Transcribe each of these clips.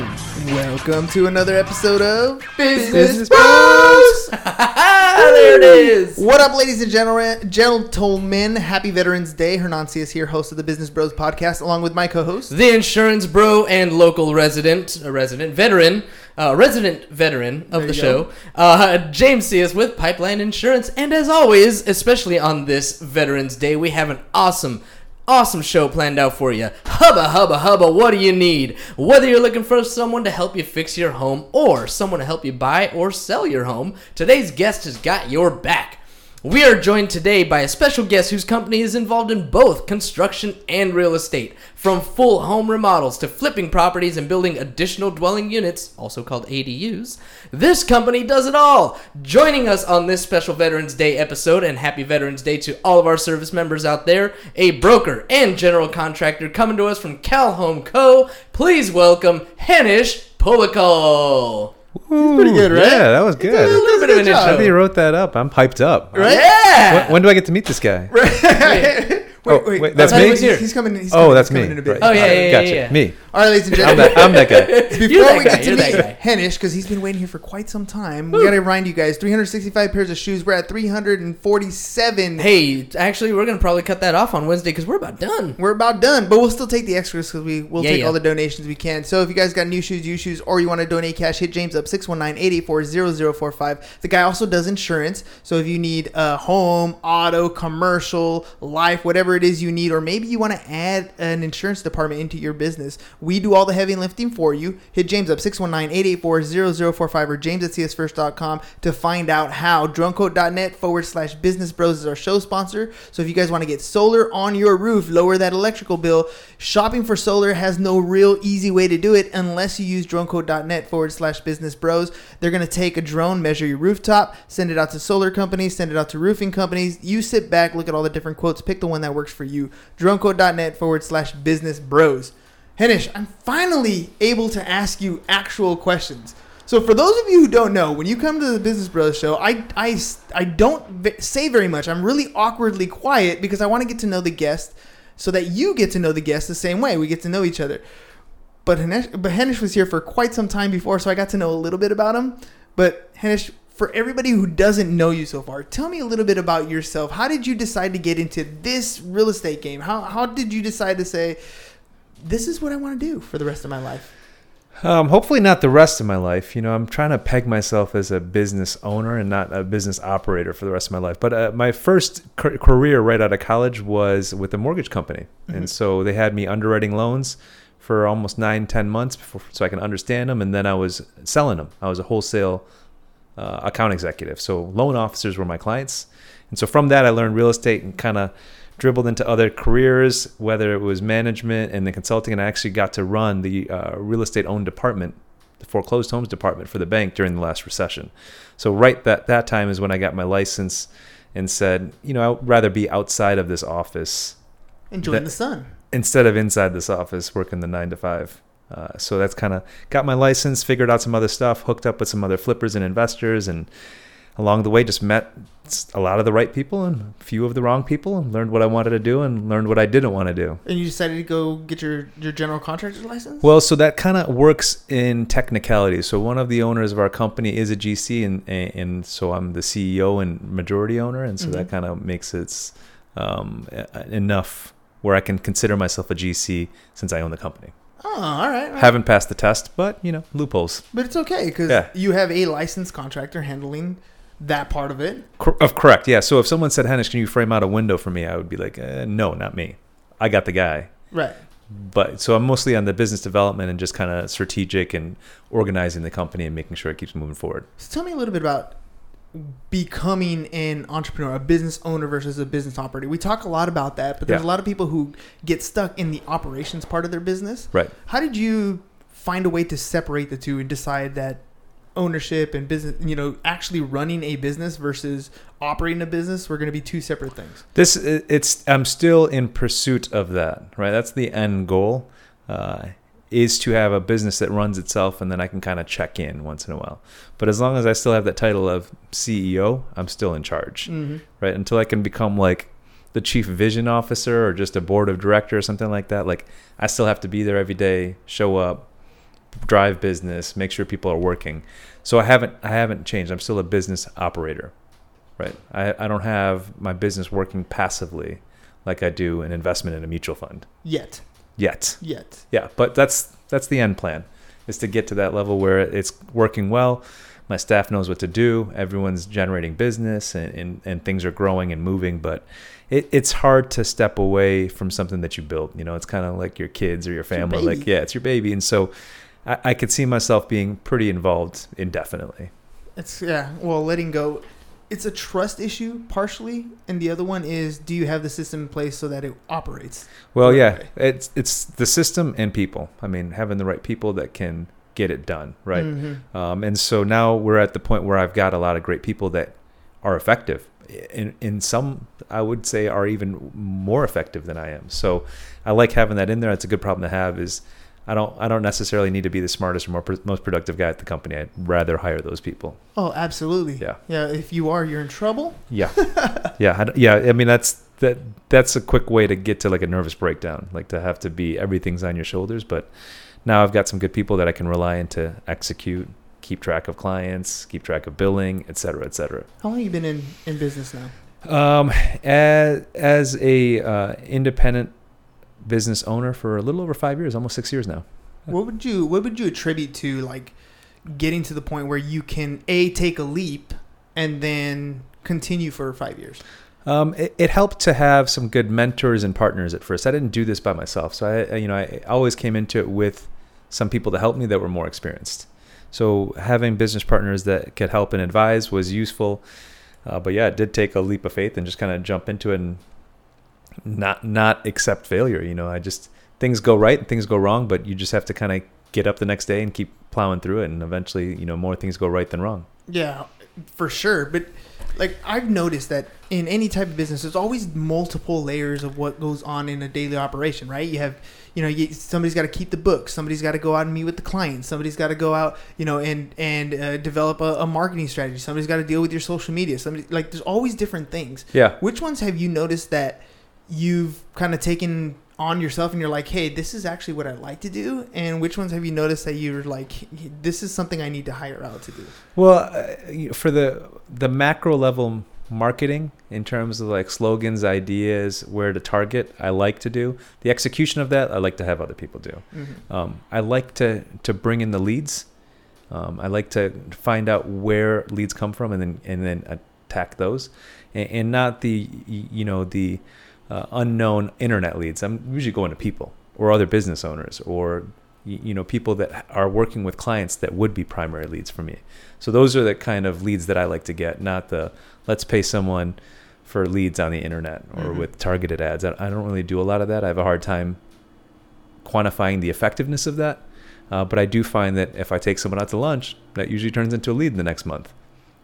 Welcome to another episode of Business Bros. there it is. What up, ladies and gentlemen? Gentlemen, happy Veterans Day. Hernan Cias here, host of the Business Bros podcast, along with my co-host. The insurance bro and local resident, a resident veteran, uh, resident veteran of the show, uh, James Cias with Pipeline Insurance. And as always, especially on this Veterans Day, we have an awesome. Awesome show planned out for you. Hubba, hubba, hubba, what do you need? Whether you're looking for someone to help you fix your home or someone to help you buy or sell your home, today's guest has got your back. We are joined today by a special guest whose company is involved in both construction and real estate. From full home remodels to flipping properties and building additional dwelling units, also called ADUs, this company does it all. Joining us on this special Veterans Day episode, and happy Veterans Day to all of our service members out there, a broker and general contractor coming to us from Cal Home Co. Please welcome Henish Polikol. pretty good, right? Yeah, that was good. A little bit of an job. I intro. you wrote that up. I'm piped up. Right? Yeah! When, when do I get to meet this guy? Wait, Oh, wait, oh, that's I me? was here. He's coming. He's Oh, coming, that's coming me. In a bit. Right. Oh, yeah, yeah, yeah, Gotcha. yeah. Me. All right, ladies and I'm gentlemen. that, I'm that guy. Before You're that we guy, get to you're that meet guy. Henish, because he's been waiting here for quite some time, we got to remind you guys 365 pairs of shoes. We're at 347. Hey, actually, we're gonna probably cut that off on Wednesday because we're about done. We're about done, but we'll still take the extras because we will Yeah, take yeah. all the donations we can. So if you guys got new shoes, used shoes, or you want to donate cash, hit James up 619-884-0045. The guy also does insurance. So if you need a home, auto, commercial, life, whatever it is you need, or maybe you want to add an insurance department into your business, we do all the heavy lifting for you. Hit James up 619-884-0045 or james at csfirst.com to find out how. Dronequote.net forward slash business bros is our show sponsor. So if you guys want to get solar on your roof, lower that electrical bill, shopping for solar has no real easy way to do it unless you use dronequote.net forward slash business bros. They're going to take a drone, measure your rooftop, send it out to solar companies, send it out to roofing companies. You sit back, look at all the different quotes, pick the one that works for you. Dronequote.net forward slash business bros. Henish, I'm finally able to ask you actual questions. So, for those of you who don't know, when you come to the Business Bros show, I, I, I don't say very much. I'm really awkwardly quiet because I want to get to know the guest so that you get to know the guest the same way. We get to know each other. But Henish, but Henish was here for quite some time before, so I got to know a little bit about him. But Henish, for everybody who doesn't know you so far, tell me a little bit about yourself. How did you decide to get into this real estate game? How, how did you decide to say, this is what I want to do for the rest of my life? Um, hopefully not the rest of my life. You know, I'm trying to peg myself as a business owner and not a business operator for the rest of my life. But uh, my first ca- career right out of college was with a mortgage company, and so they had me underwriting loans for almost nine, ten months before, so I can understand them, and then I was selling them. I was a wholesale uh, account executive. So loan officers were my clients, and so from that I learned real estate and kind of dribbled into other careers, whether it was management and the consulting. And I actually got to run the uh, real estate owned department, the foreclosed homes department for the bank during the last recession. So right that that time is when I got my license and said, you know, I'd rather be outside of this office Enjoying That- the sun. instead of inside this office working the nine to five. Uh, so that's kind of got my license, figured out some other stuff, hooked up with some other flippers and investors, and along the way just met a lot of the right people and a few of the wrong people, and learned what I wanted to do and learned what I didn't want to do. And you decided to go get your, your general contractor license? Well, so that kind of works in technicality. So one of the owners of our company is a GC, and and, so I'm the CEO and majority owner, and so that kind of makes it um, enough where I can consider myself a GC since I own the company. Oh, all right. all right. Haven't passed the test, but you know loopholes. But it's okay because Yeah. you have a licensed contractor handling that part of it. Cor- of correct, yeah. So if someone said, "Henish, can you frame out a window for me?" I would be like, uh, "No, not me. I got the guy." Right. but so I'm mostly on the business development and just kind of strategic and organizing the company and making sure it keeps moving forward. So tell me a little bit about becoming an entrepreneur, a business owner versus a business operator. We talk a lot about that, but there's Yeah. a lot of people who get stuck in the operations part of their business. Right. How did you find a way to separate the two and decide that ownership and business, you know, actually running a business versus operating a business were going to be two separate things? This it's I'm still in pursuit of that. Right. That's the end goal. Uh, is to have a business that runs itself and then I can kind of check in once in a while. But as long as I still have that title of CEO, I'm still in charge. Mm-hmm. right? Until I can become like the chief vision officer or just a board of director or something like that. Like I still have to be there every day, show up, drive business, make sure people are working. So I haven't I haven't changed. I'm still a business operator, right? I, I don't have my business working passively like I do an investment in a mutual fund Yet, yet. yet. Yeah, but that's that's the end plan is to get to that level where it's working well. My staff knows what to do. Everyone's generating business and, and, and things are growing and moving, but it, it's hard to step away from something that you built. You know, it's kind of like your kids or your your family. Like, yeah, it's your baby. And so I, I could see myself being pretty involved indefinitely. It's yeah. Well, letting go. It's a trust issue partially, and the other one is do you have the system in place so that it operates? Well, yeah, it's it's the system and people. I mean, having the right people that can get it done, right? Mhm. Um, and so now we're at the point where I've got a lot of great people that are effective. In, in some, I would say, are even more effective than I am. So I like having that in there. It's a good problem to have. Is I don't I don't necessarily need to be the smartest or more, pro- most productive guy at the company. I'd rather hire those people. Oh, absolutely. Yeah. Yeah. If you are, you're in trouble. Yeah, yeah, I yeah. I mean, that's that. That's a quick way to get to like a nervous breakdown. Like to have to be everything's on your shoulders. But now I've got some good people that I can rely on to execute, keep track of clients, keep track of billing, et cetera, et cetera. How long have you been in in business now? Um, as as a uh, independent business owner for a little over five years, almost six years now. What would you What would you attribute to like getting to the point where you can a take a leap and then continue for five years? Um, it, it helped to have some good mentors and partners at first. I didn't do this by myself, so I, you know, I always came into it with some people to help me that were more experienced. So having business partners that could help and advise was useful. Uh, but yeah, it did take a leap of faith and just kind of jump into it and not not accept failure. You know, I just things go right and things go wrong, but you just have to kind of get up the next day and keep plowing through it, and eventually, you know, more things go right than wrong. Yeah, for sure. But like I've noticed that in any type of business, there's always multiple layers of what goes on in a daily operation, right? You have, you know, you, somebody's got to keep the books, somebody's got to go out and meet with the clients, somebody's got to go out, you know, and and uh, develop a, a marketing strategy. Somebody's got to deal with your social media. Somebody like there's always different things. Yeah. Which ones have you noticed that you've kind of taken on yourself and you're like, hey, this is actually what I like to do? And which ones have you noticed that you're like, this is something I need to hire out to do? Well, uh, for the the macro level marketing in terms of like slogans, ideas, where to target, I like to do. The execution of that, I like to have other people do. Mm-hmm. Um, I like to to bring in the leads. Um, I like to find out where leads come from and then and then attack those, and, and not the you know the uh, unknown internet leads. I'm usually going to people or other business owners or you know people that are working with clients that would be primary leads for me. So those are the kind of leads that I like to get, not the let's pay someone for leads on the internet or Mhm. with targeted ads. I, I don't really do a lot of that. I have a hard time quantifying the effectiveness of that. Uh, but I do find that if I take someone out to lunch, that usually turns into a lead the next month,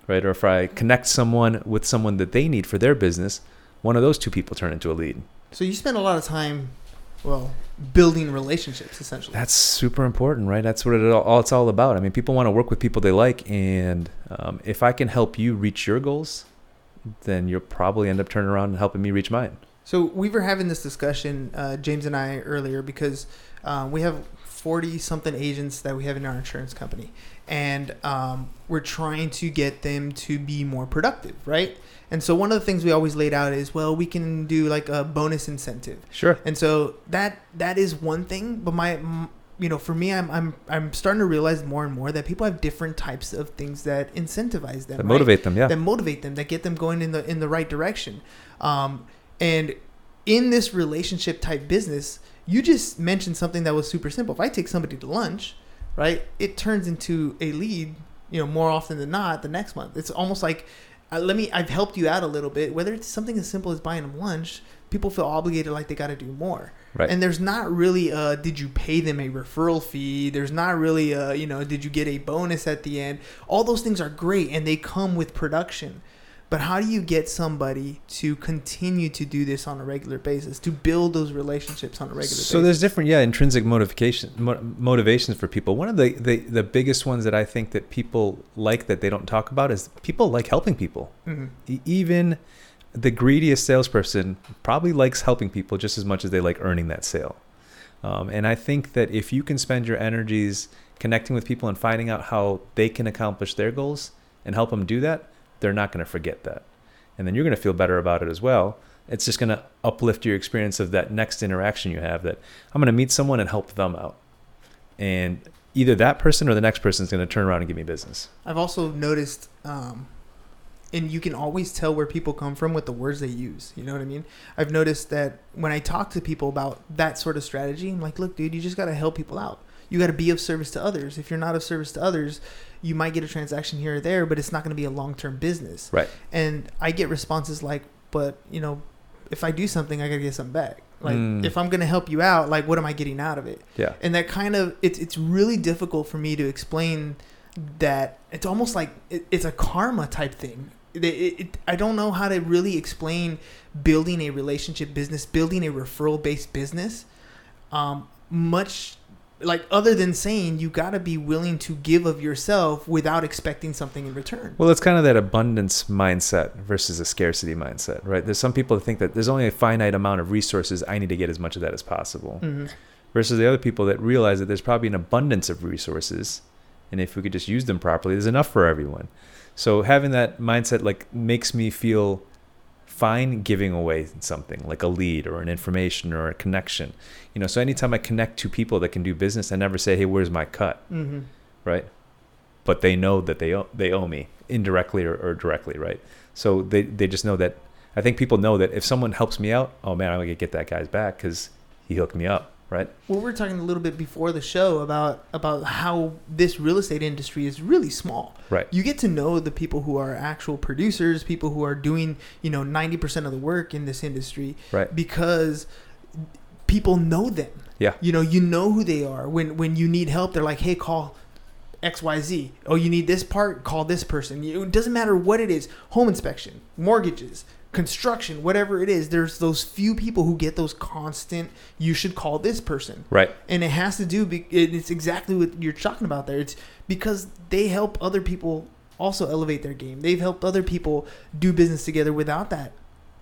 right? Or if I connect someone with someone that they need for their business, one of those two people turn into a lead. So you spend a lot of time, well, building relationships essentially. That's super important, right? That's what it all, all it's all about. I mean, people want to work with people they like, and um, if I can help you reach your goals, then you'll probably end up turning around and helping me reach mine. So we were having this discussion, uh, James and I, earlier because uh, we have forty something agents that we have in our insurance company, and um, we're trying to get them to be more productive, right? And so one of the things we always laid out is, well, we can do like a bonus incentive, Sure. and so that that is one thing. But my, you know, for me, I'm I'm I'm starting to realize more and more that people have different types of things that incentivize them, That right? motivate them, yeah. that motivate them, that get them going in the in the right direction. Um, and in this relationship type business, you just mentioned something that was super simple. If I take somebody to lunch, right, it turns into a lead. You know, more often than not, the next month. It's almost like, uh, let me. I've helped you out a little bit. Whether it's something as simple as buying them lunch, people feel obligated, like they got to do more. Right. And there's not really a did you pay them a referral fee? There's not really a you know did you get a bonus at the end? All those things are great and they come with production. But how do you get somebody to continue to do this on a regular basis, to build those relationships on a regular basis? So there's different, yeah, intrinsic motivation mo- motivations for people. One of the, the the biggest ones that I think that people like that they don't talk about is people like helping people. Mhm. E- Even the greediest salesperson probably likes helping people just as much as they like earning that sale. Um, and I think that if you can spend your energies connecting with people and finding out how they can accomplish their goals and help them do that, they're not going to forget that. And then you're going to feel better about it as well. It's just going to uplift your experience of that next interaction you have that I'm going to meet someone and help them out. And either that person or the next person is going to turn around and give me business. I've also noticed, um, and you can always tell where people come from with the words they use. You know what I mean? I've noticed that when I talk to people about that sort of strategy, I'm like, look, dude, you just got to help people out. You got to be of service to others. If you're not of service to others, you might get a transaction here or there, but it's not going to be a long term business. Right. And I get responses like, but, you know, if I do something, I got to get something back. Like, Mm. if I'm going to help you out, like, what am I getting out of it? Yeah. and that kind of it's it's really difficult for me to explain that it's almost like it, it's a karma type thing it, it, it- i don't know how to really explain building a relationship business building a referral based business um much like other than saying you got to be willing to give of yourself without expecting something in return Well, it's kind of that abundance mindset versus a scarcity mindset, right? There's some people that think that there's only a finite amount of resources. I need to get as much of that as possible. Mhm. Versus the other people that realize that there's probably an abundance of resources. And if we could just use them properly, there's enough for everyone. So having that mindset like makes me feel fine giving away something like a lead or an information or a connection. You know, so anytime I connect to people that can do business, I never say, "Hey, where's my cut?" Mhm. right? But they know that they owe, they owe me indirectly or, or directly, right? So they they just know that. I think people know that if someone helps me out, oh man, I'm gonna get that guy's back because he hooked me up, right? Well, we we're talking a little bit before the show about about how this real estate industry is really small. Right. You get to know the people who are actual producers, people who are doing, you know, 90% of the work in this industry Right. because people know them. Yeah. You know, you know who they are. When when you need help, they're like, "Hey, call XYZ. Oh, you need this part? Call this person." It doesn't matter what it is. Home inspection, mortgages, construction, whatever it is. There's those few people who get those constant, "You should call this person." Right. and it has to do be- it's exactly what you're talking about there it's because they help other people also elevate their game they've helped other people do business together without that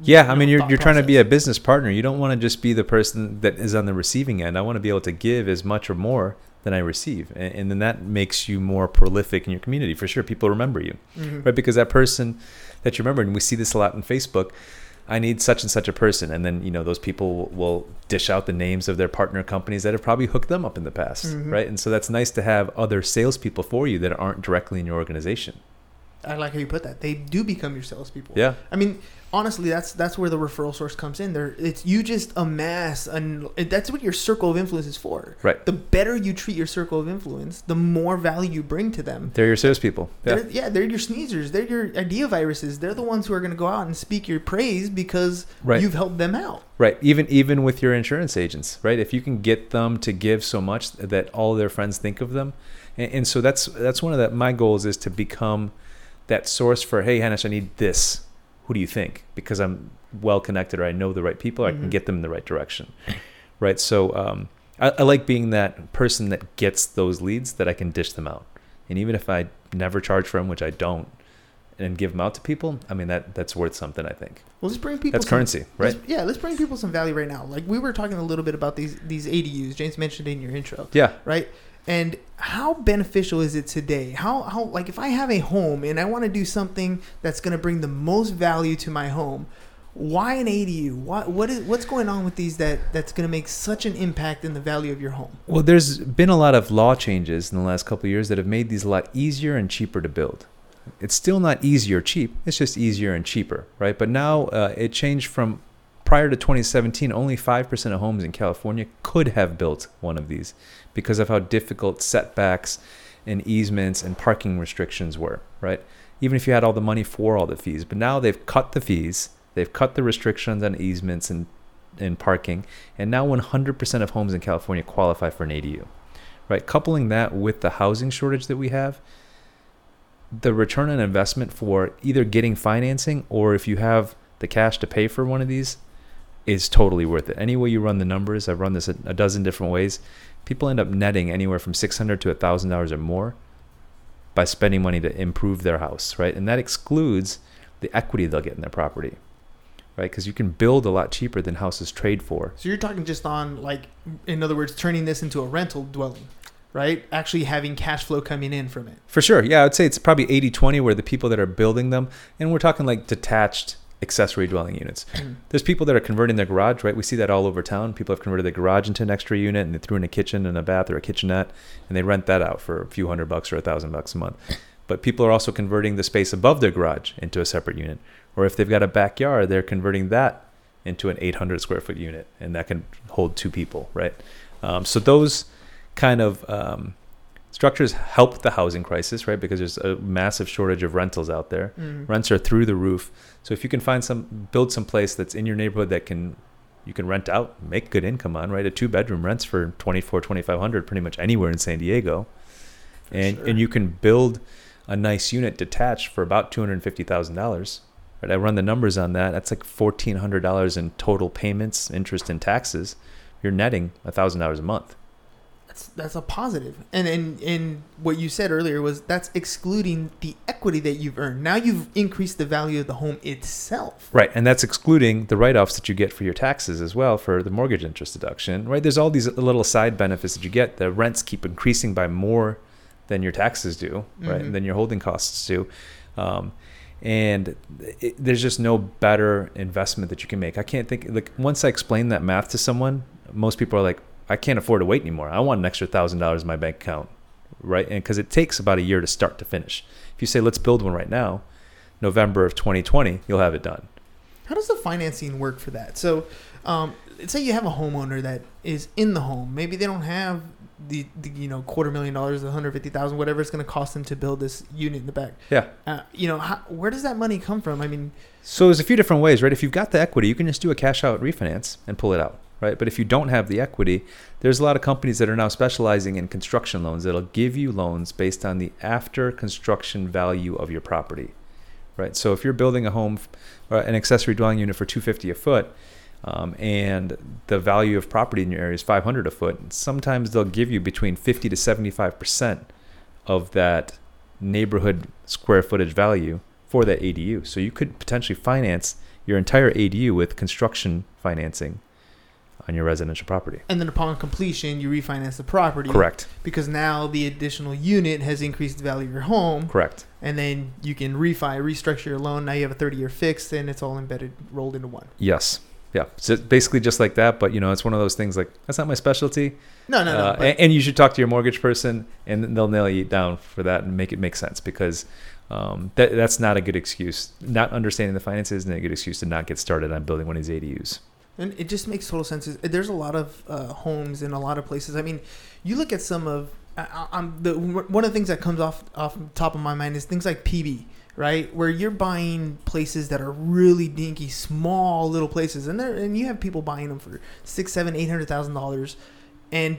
Yeah, I mean, you're you're trying to be a business partner. You don't want to just be the person that is on the receiving end. I want to be able to give as much or more than I receive, and, and then that makes you more prolific in your community for sure. People remember you, Mhm. right? Because that person that you remember, and we see this a lot on Facebook. I need such and such a person, and then you know those people will dish out the names of their partner companies that have probably hooked them up in the past, Mhm. right? And so that's nice to have other salespeople for you that aren't directly in your organization. i like how you put that they do become your salespeople Yeah, i mean honestly that's that's where the referral source comes in there it's you just amass and that's what your circle of influence is for Right. the better you treat your circle of influence the more value you bring to them they're your salespeople. Yeah. They're, yeah, they're your sneezers. They're your idea viruses. They're the ones who are going to go out and speak your praise because Right. you've helped them out. Right. Even even with your insurance agents, right? If you can get them to give so much that all their friends think of them, and, and so that's that's one of the, my goals is to become that source for hey Henish, I need this. Who do you think? Because I'm well connected or I know the right people, I can Mhm. get them in the right direction, right? So um, I, I like being that person that gets those leads that I can dish them out, and even if I never charge for them, which I don't, and give them out to people, I mean that that's worth something. I think Well, let's bring people. that's some- currency, right? let's- yeah, let's bring people some value right now. Like we were talking a little bit about these these ADUs. James mentioned in your intro, Yeah. right? And how beneficial is it today? How how like if I have a home and I want to do something that's going to bring the most value to my home, why an ADU? What what is what's going on with these that that's going to make such an impact in the value of your home? Well, there's been a lot of law changes in the last couple years that have made these a lot easier and cheaper to build. It's still not easy or cheap. It's just easier and cheaper, right? But now uh, it changed from prior to 2017, only 5% of homes in California could have built one of these because of how difficult setbacks and easements and parking restrictions were, right? Even if you had all the money for all the fees. But now they've cut the fees, they've cut the restrictions on easements and, and parking, and now 100% of homes in California qualify for an ADU, right? Coupling that with the housing shortage that we have, the return on investment for either getting financing or if you have the cash to pay for one of these is totally worth it. Any way you run the numbers, I've run this a, a dozen different ways. People end up netting anywhere from six hundred to thousand dollars or more by spending money to improve their house, right? And that excludes the equity they'll get in their property, right? Because you can build a lot cheaper than houses trade for. So you're talking just on like, in other words, turning this into a rental dwelling, right? Actually having cash flow coming in from it. For sure. Yeah, I would say it's probably 80 20 where the people that are building them, and we're talking like detached accessory dwelling units. There's people that are converting their garage, right? We see that all over town. People have converted their garage into an extra unit and they threw in a kitchen and a bath or a kitchenette and they rent that out for a few hundred bucks or a thousand bucks a month. But people are also converting the space above their garage into a separate unit. Or if they've got a backyard, they're converting that into an 800 square foot unit and that can hold two people, right? Um, so those kind of um, structures help the housing crisis, right? Because there's a massive shortage of rentals out there. Mm. Rents are through the roof. So if you can find some, build some place that's in your neighborhood that can, you can rent out, make good income on, right? A two bedroom rents for 24, 2500 pretty much anywhere in San Diego. And, sure. and you can build a nice unit detached for about $250,000. Right? I run the numbers on that. That's like $1,400 in total payments, interest and taxes. You're netting $1,000 a month. That's that's a positive. And and and what you said earlier was that's excluding the equity that you've earned. Now you've increased the value of the home itself. Right, and that's excluding the write-offs that you get for your taxes as well for the mortgage interest deduction. Right, there's all these little side benefits that you get. The rents keep increasing by more than your taxes do, right, Mhm. than your holding costs do, um, and it, there's just no better investment that you can make. I can't think like once I explain that math to someone, most people are like, I can't afford to wait anymore. I want an extra thousand dollars in my bank account, right? And because it takes about a year to start to finish. If you say let's build one right now, November of 2020, you'll have it done. How does the financing work for that? So, um, let's say you have a homeowner that is in the home. Maybe they don't have the, the you know quarter million dollars, one hundred fifty thousand, whatever it's going to cost them to build this unit in the back. Yeah. Uh, you know, how, where does that money come from? I mean, So there's a few different ways, right? If you've got the equity, you can just do a cash out refinance and pull it out, right? But if you don't have the equity, there's a lot of companies that are now specializing in construction loans that'll give you loans based on the after construction value of your property, right? So if you're building a home or an accessory dwelling unit for 250 a foot, um, and the value of property in your area is 500 a foot, sometimes they'll give you between 50 to 75 percent of that neighborhood square footage value for that ADU. So you could potentially finance your entire ADU with construction financing on your residential property. and then upon completion, you refinance the property. Correct. Because now the additional unit has increased the value of your home, Correct. and then you can refi, restructure your loan. Now you have a thirty-year fixed, and it's all embedded, rolled into one. Yes. Yeah. So basically just like that, but you know, it's one of those things like that's not my specialty. No, no, no. Uh, but- and, and you should talk to your mortgage person and they'll nail you down for that and make it make sense because um, that, that's not a good excuse. Not understanding the finances isn't a good excuse to not get started on building one of these ADUs. And it just makes total sense. There's a lot of uh, homes in a lot of places. I mean, you look at some of I, the one of the things that comes off off the top of my mind is things like PB, right? Where you're buying places that are really dinky, small little places, and there and you have people buying them for six, seven, eight hundred thousand dollars, and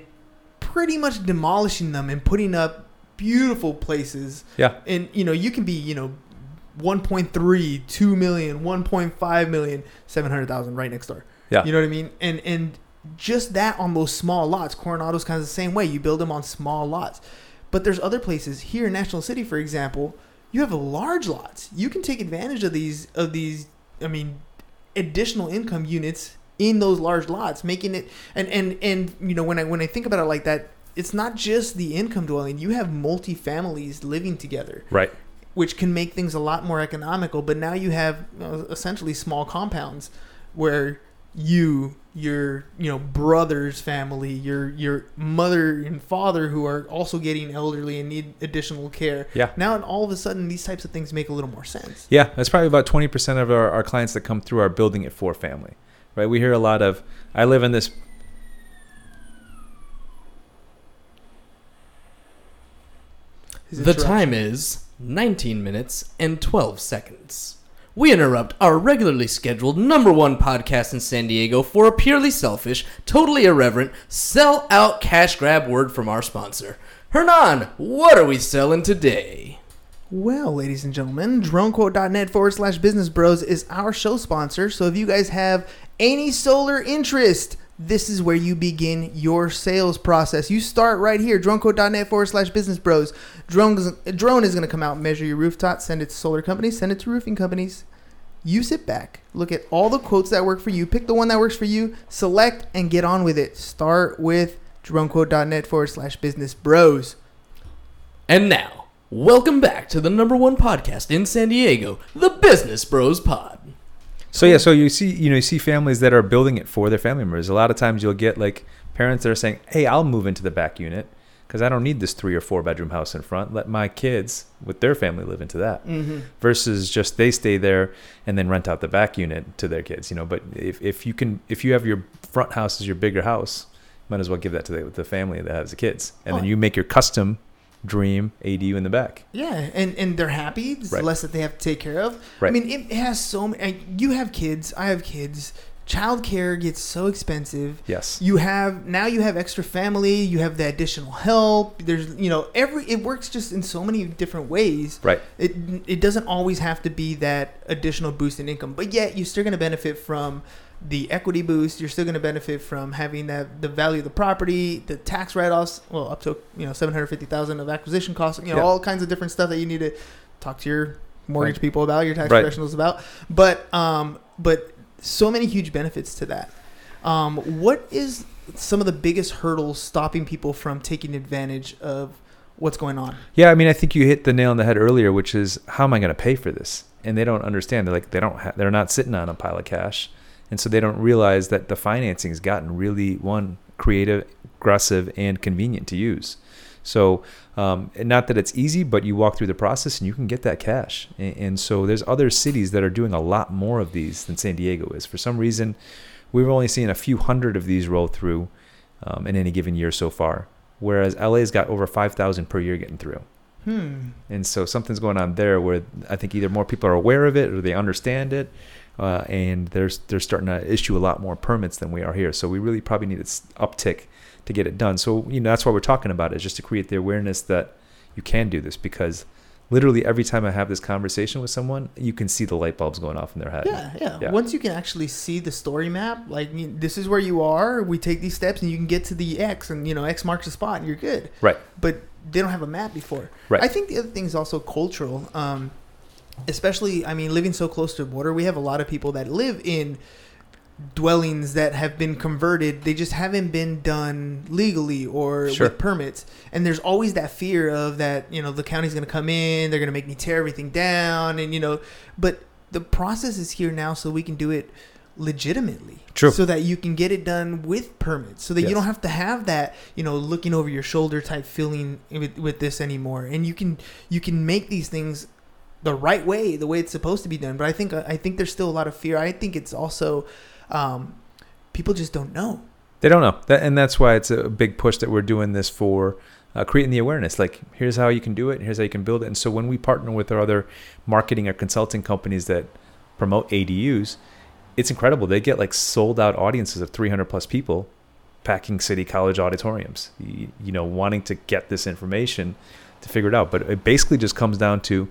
pretty much demolishing them and putting up beautiful places. Yeah. And you know, you can be you know. 1.3 2 million 1.5 million 700,000 right next door Yeah. you know what I mean? And and just that on those small lots, Coronado's kind of the same way. You build them on small lots. But there's other places here in National City, for example, you have large lots. You can take advantage of these of these. I mean, additional income units in those large lots, making it and and and you know when I when I think about it like that, it's not just the income dwelling. You have multi families living together Right. which can make things a lot more economical. But now you have uh, essentially small compounds where you, your, you know, brother's family, your your mother and father who are also getting elderly and need additional care. Yeah. Now all of a sudden these types of things make a little more sense. Yeah, that's probably about 20% of our, our clients that come through are building it for family. Right? right? We hear a lot of, I live in this. The time is 19 minutes and 12 seconds. We interrupt our regularly scheduled number one podcast in San Diego for a purely selfish, totally irreverent, sell out cash grab word from our sponsor. Hernan, what are we selling today? Well, ladies and gentlemen, dronequote.net forward slash business bros is our show sponsor. So if you guys have any solar interest, this is where you begin your sales process. You start right here, dronequote.net forward slash business bros. Drone, drone is going to come out, measure your rooftop, send it to solar companies, send it to roofing companies. You sit back, look at all the quotes that work for you, pick the one that works for you, select, and get on with it. Start with dronequote.net forward slash business bros. And now, welcome back to the number one podcast in San Diego, the Business Bros Pod. So yeah, so you see, you know, you see families that are building it for their family members. A lot of times you'll get like parents that are saying, "Hey, I'll move into the back unit because I don't need this three or four bedroom house in front. Let my kids with their family live into that." Mm-hmm. Versus just they stay there and then rent out the back unit to their kids. You know, but if, if you can, if you have your front house as your bigger house, might as well give that to the, the family that has the kids, and Oh. then you make your custom dream ADU in the back. Yeah, and and they're happy. Right. less that they have to take care of. Right. I mean, it has so many. You have kids. I have kids. Childcare gets so expensive. Yes. You have now you have extra family. You have the additional help. There's you know every it works just in so many different ways. Right. It it doesn't always have to be that additional boost in income, but yet you're still going to benefit from the equity boost. You're still going to benefit from having that the value of the property, the tax write offs. Well, up to you know seven hundred fifty thousand of acquisition costs. You know Yeah. all kinds of different stuff that you need to talk to your mortgage Right. people about, your tax Right. professionals about. But um, but so many huge benefits to that. Um, what is some of the biggest hurdles stopping people from taking advantage of what's going on? Yeah, I mean, I think you hit the nail on the head earlier, which is how am I going to pay for this? And they don't understand. They're like they don't. Ha- they're not sitting on a pile of cash, and so they don't realize that the financing has gotten really one creative, aggressive, and convenient to use. So, um, and not that it's easy, but you walk through the process and you can get that cash. And, and so, there's other cities that are doing a lot more of these than San Diego is. For some reason, we've only seen a few hundred of these roll through um, in any given year so far, whereas LA's got over 5,000 per year getting through. Hmm. And so something's going on there where I think either more people are aware of it or they understand it, uh, and they're they're starting to issue a lot more permits than we are here. So we really probably need an uptick to get it done. So you know that's why we're talking about it, is just to create the awareness that you can do this because literally every time I have this conversation with someone, you can see the light bulbs going off in their head. Yeah, yeah, Yeah. Once you can actually see the story map, like this is where you are. We take these steps, and you can get to the X, and you know X marks the spot, and you're good. Right. But they don't have a map before. Right. I think the other thing is also cultural. Um, especially, I mean, living so close to the border, we have a lot of people that live in dwellings that have been converted. They just haven't been done legally or Sure. with permits. And there's always that fear of that, you know, the county's going to come in, they're going to make me tear everything down. And, you know, but the process is here now so we can do it legitimately. True. So that you can get it done with permits. So that Yes. you don't have to have that, you know, looking over your shoulder type feeling with, with this anymore. And you can you can make these things the right way, the way it's supposed to be done. But I think I think there's still a lot of fear. I think it's also um, people just don't know. They don't know, that, and that's why it's a big push that we're doing this for, uh, creating the awareness. Like, here's how you can do it, here's how you can build it. And so when we partner with our other marketing or consulting companies that promote ADUs, it's incredible. They get like sold out audiences of 300 plus people, packing city college auditoriums. You, you know, wanting to get this information to figure it out. But it basically just comes down to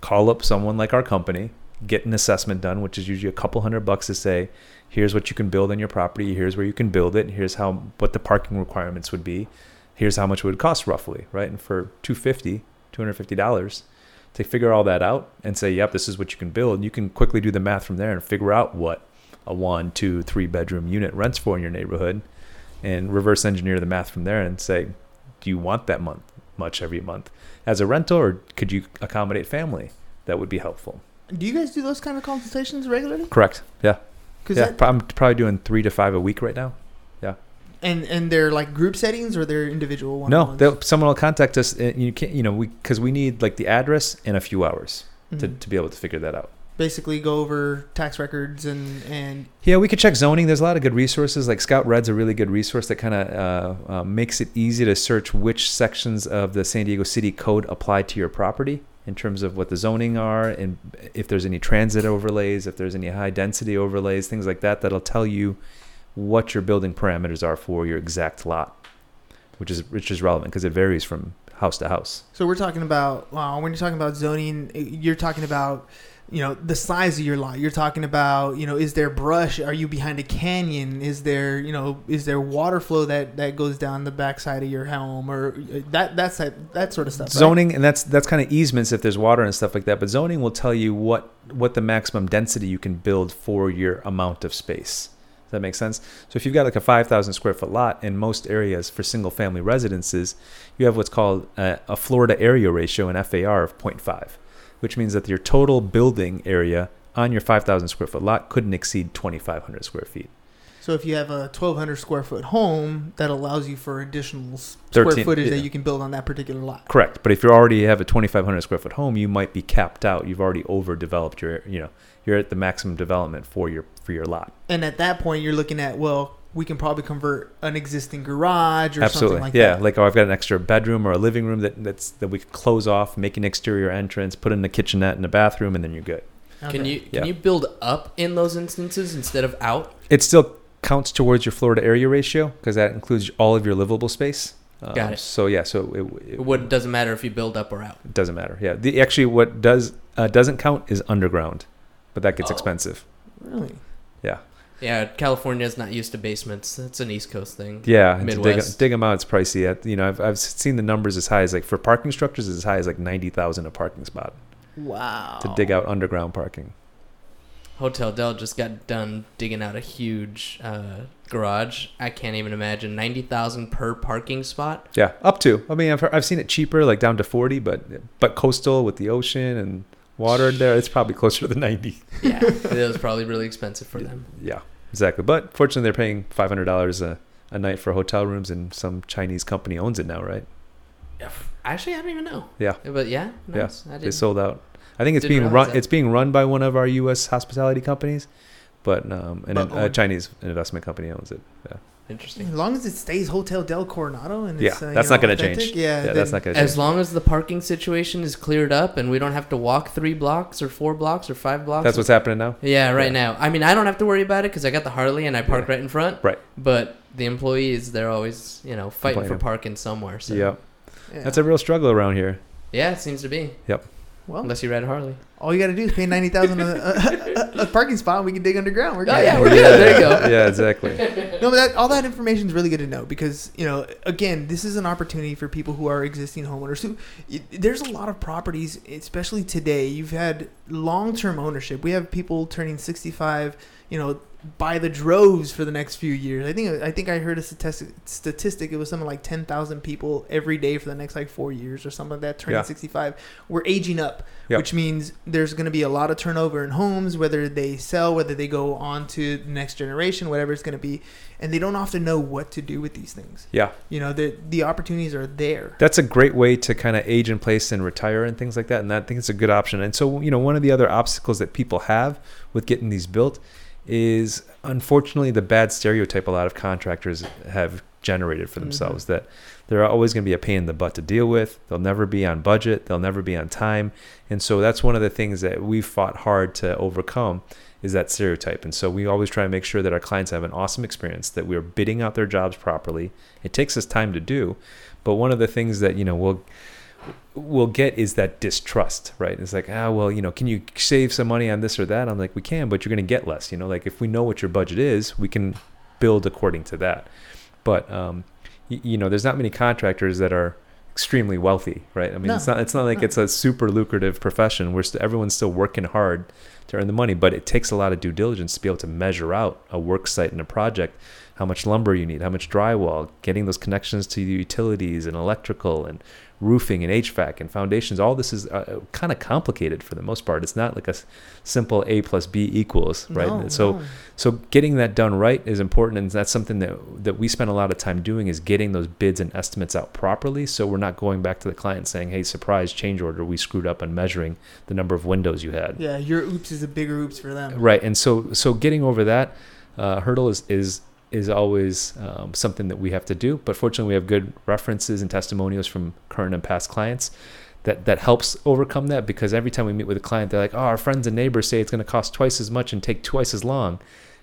call up someone like our company, get an assessment done, which is usually a couple hundred bucks to say, here's what you can build on your property, here's where you can build it, here's how what the parking requirements would be, here's how much it would cost roughly, right? And for 250 $250 to figure all that out and say, yep, this is what you can build, you can quickly do the math from there and figure out what a one, two, three bedroom unit rents for in your neighborhood and reverse engineer the math from there and say, do you want that month much every month as a rental or could you accommodate family? That would be helpful. Do you guys do those kind of consultations regularly? Correct. Yeah. Because Yeah. pro- I'm probably doing three to five a week right now. Yeah. And and they're like group settings or they're individual one. No, they'll, someone will contact us. And you can't, you know, we because we need like the address in a few hours to, Mhm. to be able to figure that out. basically go over tax records and and Yeah, we could check zoning. There's a lot of good resources. Like Scout Red's a really good resource that kind of uh, uh, makes it easy to search which sections of the San Diego City Code apply to your property in terms of what the zoning are and if there's any transit overlays, if there's any high density overlays, things like that. That'll tell you what your building parameters are for your exact lot, which is which is relevant because it varies from house to house. So we're talking about when you're talking about zoning, eh, you're talking about you know the size of your lot. You're talking about you know is there brush? Are you behind a canyon? Is there you know is there water flow that that goes down the backside of your home or uh, that that's that that sort of stuff. right? zoning and that's that's kind of easements if there's water and stuff like that but zoning will tell you what what the maximum density you can build for your amount of space does that make sense so if you've got like a 5000 square foot lot in most areas for single family residences you have what's called a, a floor area ratio an far of 0.5 which means that your total building area on your 5000 square foot lot couldn't exceed 2500 square feet So if you have a 1,200 square foot home, that allows you for additional square 13 footage that you can build on that particular lot. Correct. But if you already have a 2,500 square foot home, you might be capped out. You've already overdeveloped your, you know, you're at the maximum development for your for your lot. And at that point, you're looking at well, we can probably convert an existing garage or Absolutely. something like yeah. that. Like oh, I've got an extra bedroom or a living room that that's that we could close off, make an exterior entrance, put in a kitchenette and a bathroom, and then you're good. Can Okay. you can Yeah. you build up in those instances instead of out? It still counts towards your floor area ratio because that includes all of your livable space. Um, Got it. So yeah, so it, it, What doesn't matter if you build up or out. it doesn't matter. Yeah. The actually what does uh, doesn't count is underground, but that gets Oh. expensive. Really? Yeah. Yeah, California's not used to basements. It's an East Coast thing. Yeah, and to dig, Midwest. dig them out, it's pricey. At, you know, I've, I've seen the numbers as high as like for parking structures as high as like ninety thousand a parking spot Wow. to dig out underground parking. Hotel Del just got done digging out a huge uh, garage. I can't even imagine ninety thousand per parking spot. Yeah, up to. I mean, I've heard, I've seen it cheaper, like down to forty, but but coastal with the ocean and water in there, it's probably closer to the ninety. Yeah, it was probably really expensive for them. Yeah, exactly. But fortunately, they're paying five hundred dollars a a night for hotel rooms, and some Chinese company owns it now, right? Actually, I don't even know. Yeah. but yeah, nice. I They sold out. I think it's being run. that. It's being run by one of our U.S. hospitality companies, but um, and But a, a Chinese investment company owns it. Yeah. Interesting. As long as it stays Hotel Del Coronado and Yeah, it's, uh, you that's know, not gonna authentic, change. Yeah, Yeah, that's not going to change. As long as the parking situation is cleared up and we don't have to walk three blocks or four blocks or five blocks. That's what's happening now. Yeah, right Yeah. now. I mean, I don't have to worry about it because I got the Harley and I park Yeah. right in front. Right. But the employees, they're always, you know, fighting for parking somewhere. So Yeah, yeah. that's a real struggle around here. yeah, it seems to be. Well. Unless you ride a Harley. All you got to do is pay ninety thousand a, a, a parking spot. and We can dig underground. We're Oh, good. yeah, we're good. There you go. Yeah, exactly. No, but that, all that information is really good to know because you know, again, this is an opportunity for people who are existing homeowners. Who y- there's a lot of properties, especially today. You've had long-term ownership. We have people turning 65. You know, by the droves for the next few years. I think I think I heard a statistic. Statistic. It was something like 10,000 people every day for the next like four years or something like that. Turning Yeah. 65. We're aging up, Yep. which means there's going to be a lot of turnover in homes, whether they sell, whether they go on to the next generation, whatever it's going to be and they don't often know what to do with these things. Yeah, You know, the the opportunities are there. that's a great way to kind of age in place and retire and things like that. And I think it's a good option. And so, you know, one of the other obstacles that people have with getting these built is unfortunately the bad stereotype a lot of contractors have generated for Mhm. themselves that they're always going to be a pain in the butt to deal with. They'll never be on budget. They'll never be on time. And so that's one of the things that we've fought hard to overcome is that stereotype. And so we always try to make sure that our clients have an awesome experience, that we're bidding out their jobs properly. It takes us time to do, but one of the things that, you know, we'll we'll get is that distrust, right? It's like, ah, well, you know, can you save some money on this or that? I'm like, we can, but you're going to get less. You know, like if we know what your budget is, we can build according to that. But um, y- you know, there's not many contractors that are extremely wealthy, right? I mean, No. it's not it's not like No. it's a super lucrative profession. We're st- everyone's still working hard to earn the money, but it takes a lot of due diligence to be able to measure out a work site and a project how much lumber you need, how much drywall, getting those connections to the utilities and electrical and roofing and HVAC and foundations. All this is uh, kind of complicated for the most part. It's not like a s- simple A plus B equals, right? No, so no. so getting that done right is important, and that's something that that we spend a lot of time doing is getting those bids and estimates out properly. So we're not going back to the client saying, "Hey, surprise change order, we screwed up on measuring the number of windows you had." Yeah, your oops is a bigger oops for them. Right, and so so getting over that uh, hurdle is is is always um, something that we have to do. But fortunately, we have good references and testimonials from current and past clients that that helps overcome that. Because every time we meet with a client, they're like, "Oh, our friends and neighbors say it's going to cost twice as much and take twice as long,"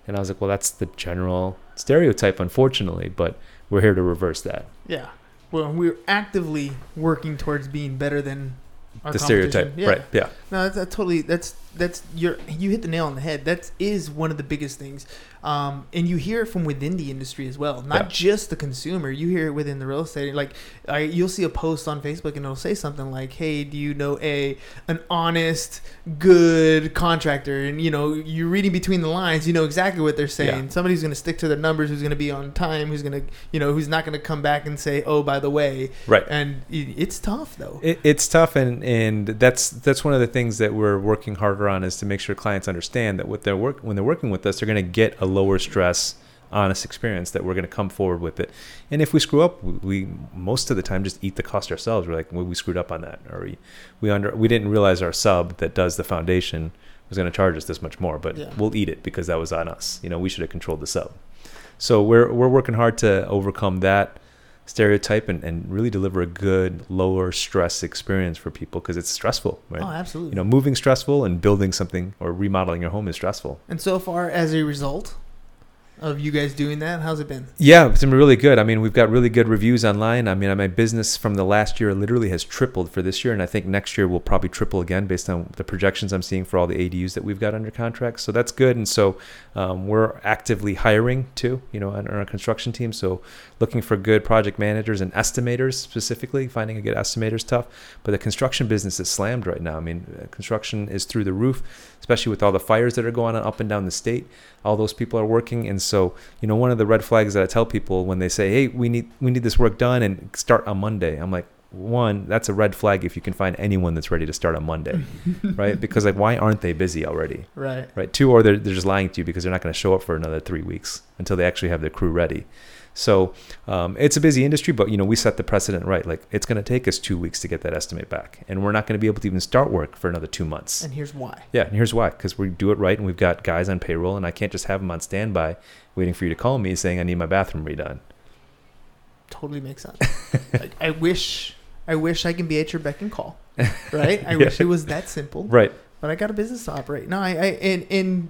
and I was like, "Well, that's the general stereotype, unfortunately, but we're here to reverse that." Yeah. Well, we're actively working towards being better than our the stereotype, Yeah. right? Yeah, No, that's, that's totally that's that's your you hit the nail on the head. That is one of the biggest things, um, and you hear it from within the industry as well. Not Yeah. just the consumer. You hear it within the real estate. Like, I, you'll see a post on Facebook and it'll say something like, "Hey, do you know a an honest, good contractor?" And you know, you're reading between the lines. You know exactly what they're saying. Yeah. Somebody's going to stick to their numbers. Who's going to be on time? Who's going to you know who's not going to come back and say, "Oh, by the way." right. And it, it's tough though. It, it's tough, and and that's that's one of the things that we're working harder on is to make sure clients understand that what they're work when they're working with us, they're going to get a lower stress, honest experience. That we're going to come forward with it, and if we screw up, we, we most of the time just eat the cost ourselves. We're like, well, we screwed up on that, or we we under we didn't realize our sub that does the foundation was going to charge us this much more, but Yeah. we'll eat it because that was on us. You know, we should have controlled the sub. So we're we're working hard to overcome that stereotype and, and really deliver a good lower stress experience for people because it's stressful right Oh, absolutely. you know moving stressful and building something or remodeling your home is stressful And so far, as a result of you guys doing that, how's it been? yeah it's been really good. I mean we've got really good reviews online. I mean my business from the last year literally has tripled for this year and i think next year will probably triple again based on the projections i'm seeing for all the ADUs that we've got under contract. So that's good. And so um, we're actively hiring too you know on our construction team. So looking for good project managers and estimators specifically finding a good estimator is tough. But the construction business is slammed right now. I mean uh, construction is through the roof especially with all the fires that are going on up and down the state all those people are working and so you know one of the red flags that i tell people when they say hey we need we need this work done and start on monday i'm like one that's a red flag if you can find anyone that's ready to start on monday right because like why aren't they busy already Right. right? Two, or they're, they're just lying to you because they're not going to show up for another three weeks until they actually have their crew ready. So um, it's a busy industry, but you know we set the precedent right. Like it's going to take us two weeks to get that estimate back, and we're not going to be able to even start work for another two months. And here's why. yeah, and here's why: because we do it right, and we've got guys on payroll, and I can't just have them on standby waiting for you to call me saying I need my bathroom redone. Totally makes sense. I, I wish, I wish I can be at your beck and call. Right. I Yeah. wish it was that simple. Right. But I got a business to operate. No, I, I and and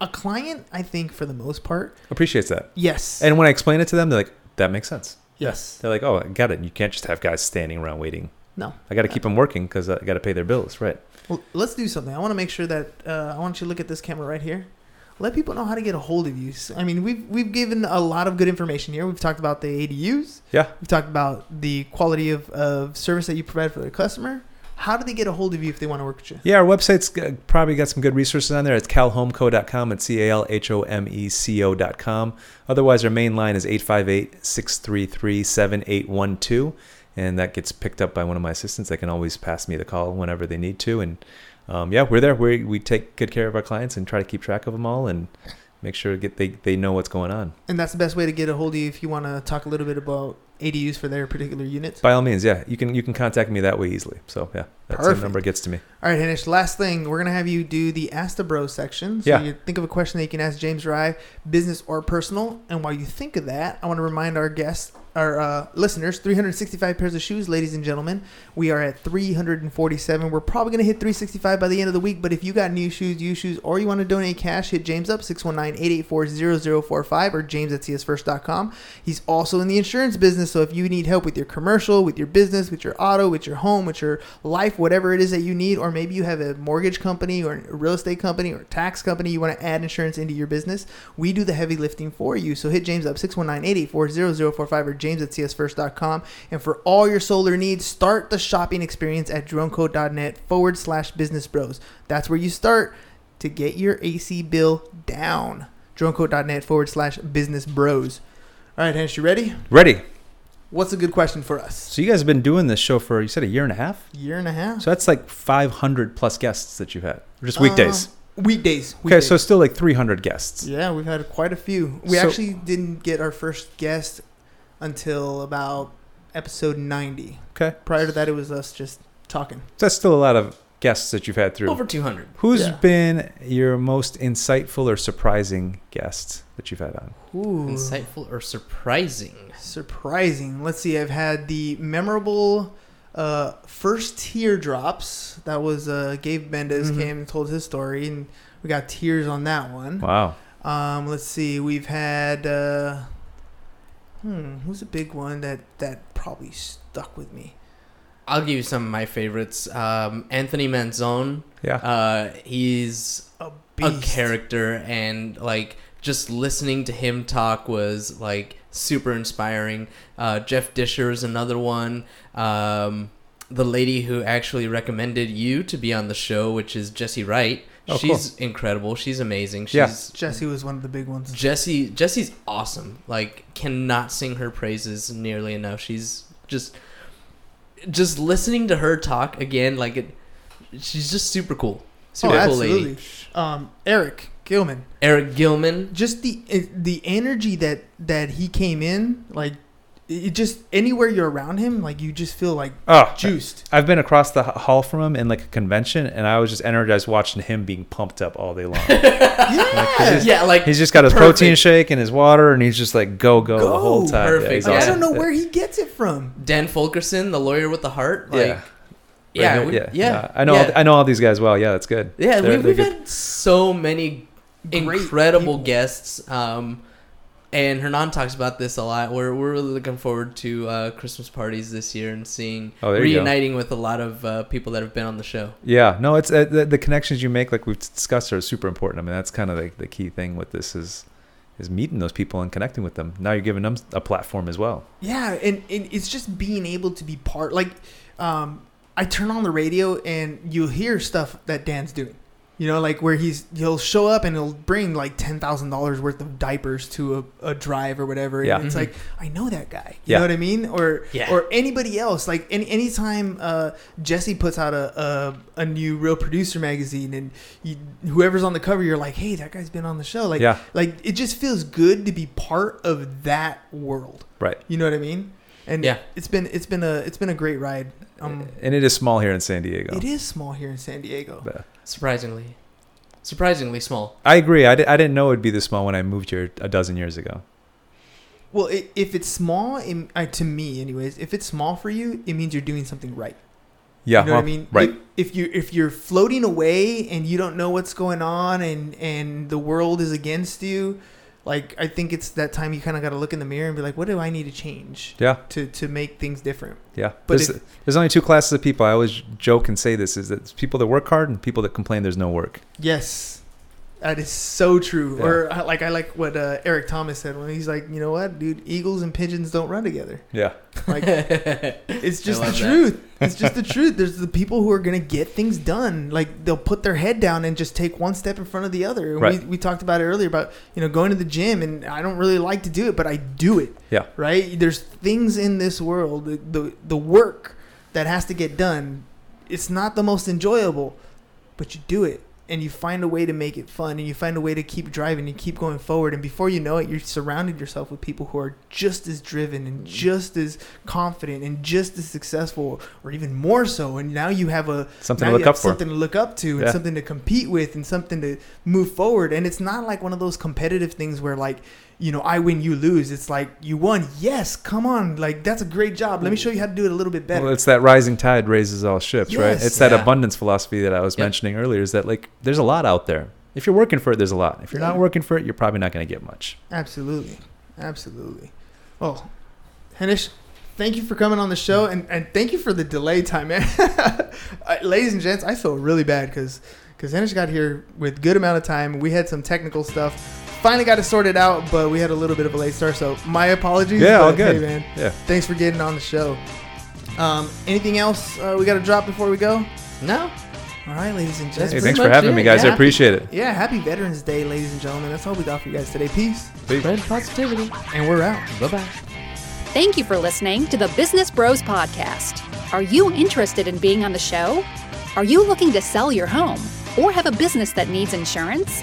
a client, I think for the most part, Appreciates that. yes. And when I explain it to them, they're like, "That makes sense." yes. They're like, "Oh, I got it. You can't just have guys standing around waiting. No. I got to keep them working because I got to pay their bills." Right. Well, let's do something. I want to make sure that uh, I want you to look at this camera right here. Let people know how to get a hold of you. So, I mean, we've we've given a lot of good information here. We've talked about the ADUs. Yeah. We've talked about the quality of, of service that you provide for the customer. How do they get a hold of you if they want to work with you? Yeah, our website's probably got some good resources on there. It's calhomeco.com. It's C A L H O M E C O.com. Otherwise, our main line is 858 633 7812. And that gets picked up by one of my assistants. They can always pass me the call whenever they need to. And um, yeah, we're there. we we take good care of our clients and try to keep track of them all and make sure get they, they know what's going on. And that's the best way to get a hold of you if you want to talk a little bit about ADUs for their particular units. By all means, yeah, you can you can contact me that way easily. So yeah, that same number gets to me. All right, Henish, last thing, we're going to have you do the Ask the Bros section. So Yeah. you think of a question that you can ask James Rye, business or personal. And while you think of that, I want to remind our guests, our uh, listeners, 365 pairs of shoes, ladies and gentlemen. We are at 347. We're probably going to hit 365 by the end of the week. But if you got new shoes, used shoes, or you want to donate cash, hit James up, 619-884-0045 or james at csfirst.com. He's also in the insurance business. So if you need help with your commercial, with your business, with your auto, with your home, with your life, whatever it is that you need, or maybe you have a mortgage company or a real estate company or tax company, you want to add insurance into your business, we do the heavy lifting for you. So hit James up 619-884-0045 or james at csfirst.com. And for all your solar needs, start the shopping experience at dronequote.net forward slash business bros. That's where you start to get your AC bill down. dronequote.net forward slash business bros. All right, Hens, you ready? Ready. What's a good question for us? So you guys have been doing this show for you said a year and a half. Year and a half? So that's like 500 plus guests that you've had, just weekdays. Uh, weekdays. okay, so still like 300 guests. Yeah, we've had quite a few. We So- actually didn't get our first guest until about episode 90. Okay, Prior to that, it was us just talking. so that's still a lot of guests that you've had through. Over 200. Who's Yeah. been your most insightful or surprising guest that you've had on? Ooh. Insightful or surprising? Surprising. Let's see. I've had the memorable uh, first teardrops. That was uh, Gabe Mendez Mhm. came and told his story, and we got tears on that one. Wow. Um, let's see. We've had. Uh, hmm. Who's a big one that that probably stuck with me? I'll give you some of my favorites. Um, Anthony Manzone. Yeah. Uh, he's A a character, and like just listening to him talk was like super inspiring. Uh, Jeff Disher is another one. Um, the lady who actually recommended you to be on the show, which is Jesse Wright. Oh, She's incredible. She's amazing. She's Yeah. Jesse was one of the big ones. Jesse Jesse's awesome. Like cannot sing her praises nearly enough. She's just just listening to her talk again like it she's just super cool. Super oh, cool absolutely. lady. Um, Eric Gilman. Eric Gilman. Just the the energy that that he came in, like it just anywhere you're around him, like you just feel like Oh, juiced. I've been across the hall from him in like a convention, and I was just energized watching him being pumped up all day long. Yeah. Yeah, like he's just got his Perfect. protein shake and his water, and he's just like go go, the whole time. Perfect. Yeah. I awesome. don't know where he gets it from. Dan Fulkerson, the lawyer with the heart. Like, Yeah. yeah, Right, we- yeah, yeah, I know. Yeah, All, I know all these guys well. Yeah, that's good. yeah They're- we, they're we've good. had so many Great incredible people. guests. Um, and Hernan talks about this a lot. We're we're really looking forward to uh, Christmas parties this year and seeing Oh, there you go. reuniting with a lot of uh, people that have been on the show. Yeah, no, it's uh, the, the connections you make, like we've discussed, are super important. I mean, that's kind of the, the key thing with this is is meeting those people and connecting with them. Now you're giving them a platform as well. Yeah, and, and it's just being able to be part. Like, um, I turn on the radio and you'll hear stuff that Dan's doing. You know, like where he's he'll show up and he'll bring like ten thousand dollars worth of diapers to a, a drive or whatever. And Yeah. it's Mhm. like I know that guy. You Yeah. know what I mean? Or Yeah. or anybody else. Like any anytime uh, Jesse puts out a, a a new Real Producer magazine and you, whoever's on the cover, you're like, hey, that guy's been on the show. Like Yeah. like it just feels good to be part of that world. Right. You know what I mean? And Yeah. it's been it's been a it's been a great ride. Um, and it is small here in San Diego. it is small here in San Diego. But Surprisingly, surprisingly small. I agree. I, di- I didn't know it would be this small when I moved here a dozen years ago. Well, i if it's small, it, uh, to me, anyways, if it's small for you, it means you're doing something right. Yeah. you know well, what I mean? Right. If, if you if you're floating away and you don't know what's going on and and the world is against you, like I think it's that time you kind of got to look in the mirror and be like, what do I need to change yeah. to to make things different? Yeah. But there's, if- there's only two classes of people. I always joke and say this is that it's people that work hard and people that complain there's no work. Yes, that is so true. Yeah. Or like I like what uh, Eric Thomas said when he's like, you know what, dude, eagles and pigeons don't run together. Yeah. Like it's just the love that. truth. It's just the truth. There's the people who are gonna get things done. Like they'll put their head down and just take one step in front of the other. And Right. We we talked about it earlier about you know going to the gym, and I don't really like to do it, but I do it. Yeah. Right. There's things in this world, the the, the work that has to get done. It's not the most enjoyable, but you do it. And you find a way to make it fun, and you find a way to keep driving and keep going forward. And before you know it, you're surrounded yourself with people who are just as driven and mm. just as confident and just as successful, or even more so. And now you have a Something to look up for. something to look up to, and Yeah. something to compete with, and something to move forward. And it's not like one of those competitive things where like you know I win, you lose. It's like you won, yes, come on, like that's a great job. Let me show you how to do it a little bit better. Well, it's that rising tide raises all ships, right? Yes. It's that abundance philosophy that I was Yep. mentioning earlier. Is that like there's a lot out there. If you're working for it, there's a lot. If you're not working for it, you're probably not going to get much. Absolutely. Absolutely. Well, Henish, thank you for coming on the show and, and thank you for the delay time, man. Ladies and gents, I feel really bad because because Henish got here with good amount of time. We had some technical stuff. Finally got it sorted out, but we had a little bit of a late start. So my apologies. Yeah, all good. Hey, man, Yeah. thanks for getting on the show. Um, anything else uh, we got to drop before we go? no, All right, ladies and gentlemen. pretty thanks for having it, me, guys. yeah. I appreciate it. Yeah, happy Veterans Day, ladies and gentlemen. That's all we got for you guys today. Peace. Spread positivity. And we're out. Bye bye. Thank you for listening to the Business Bros Podcast. Are you interested in being on the show? Are you looking to sell your home or have a business that needs insurance?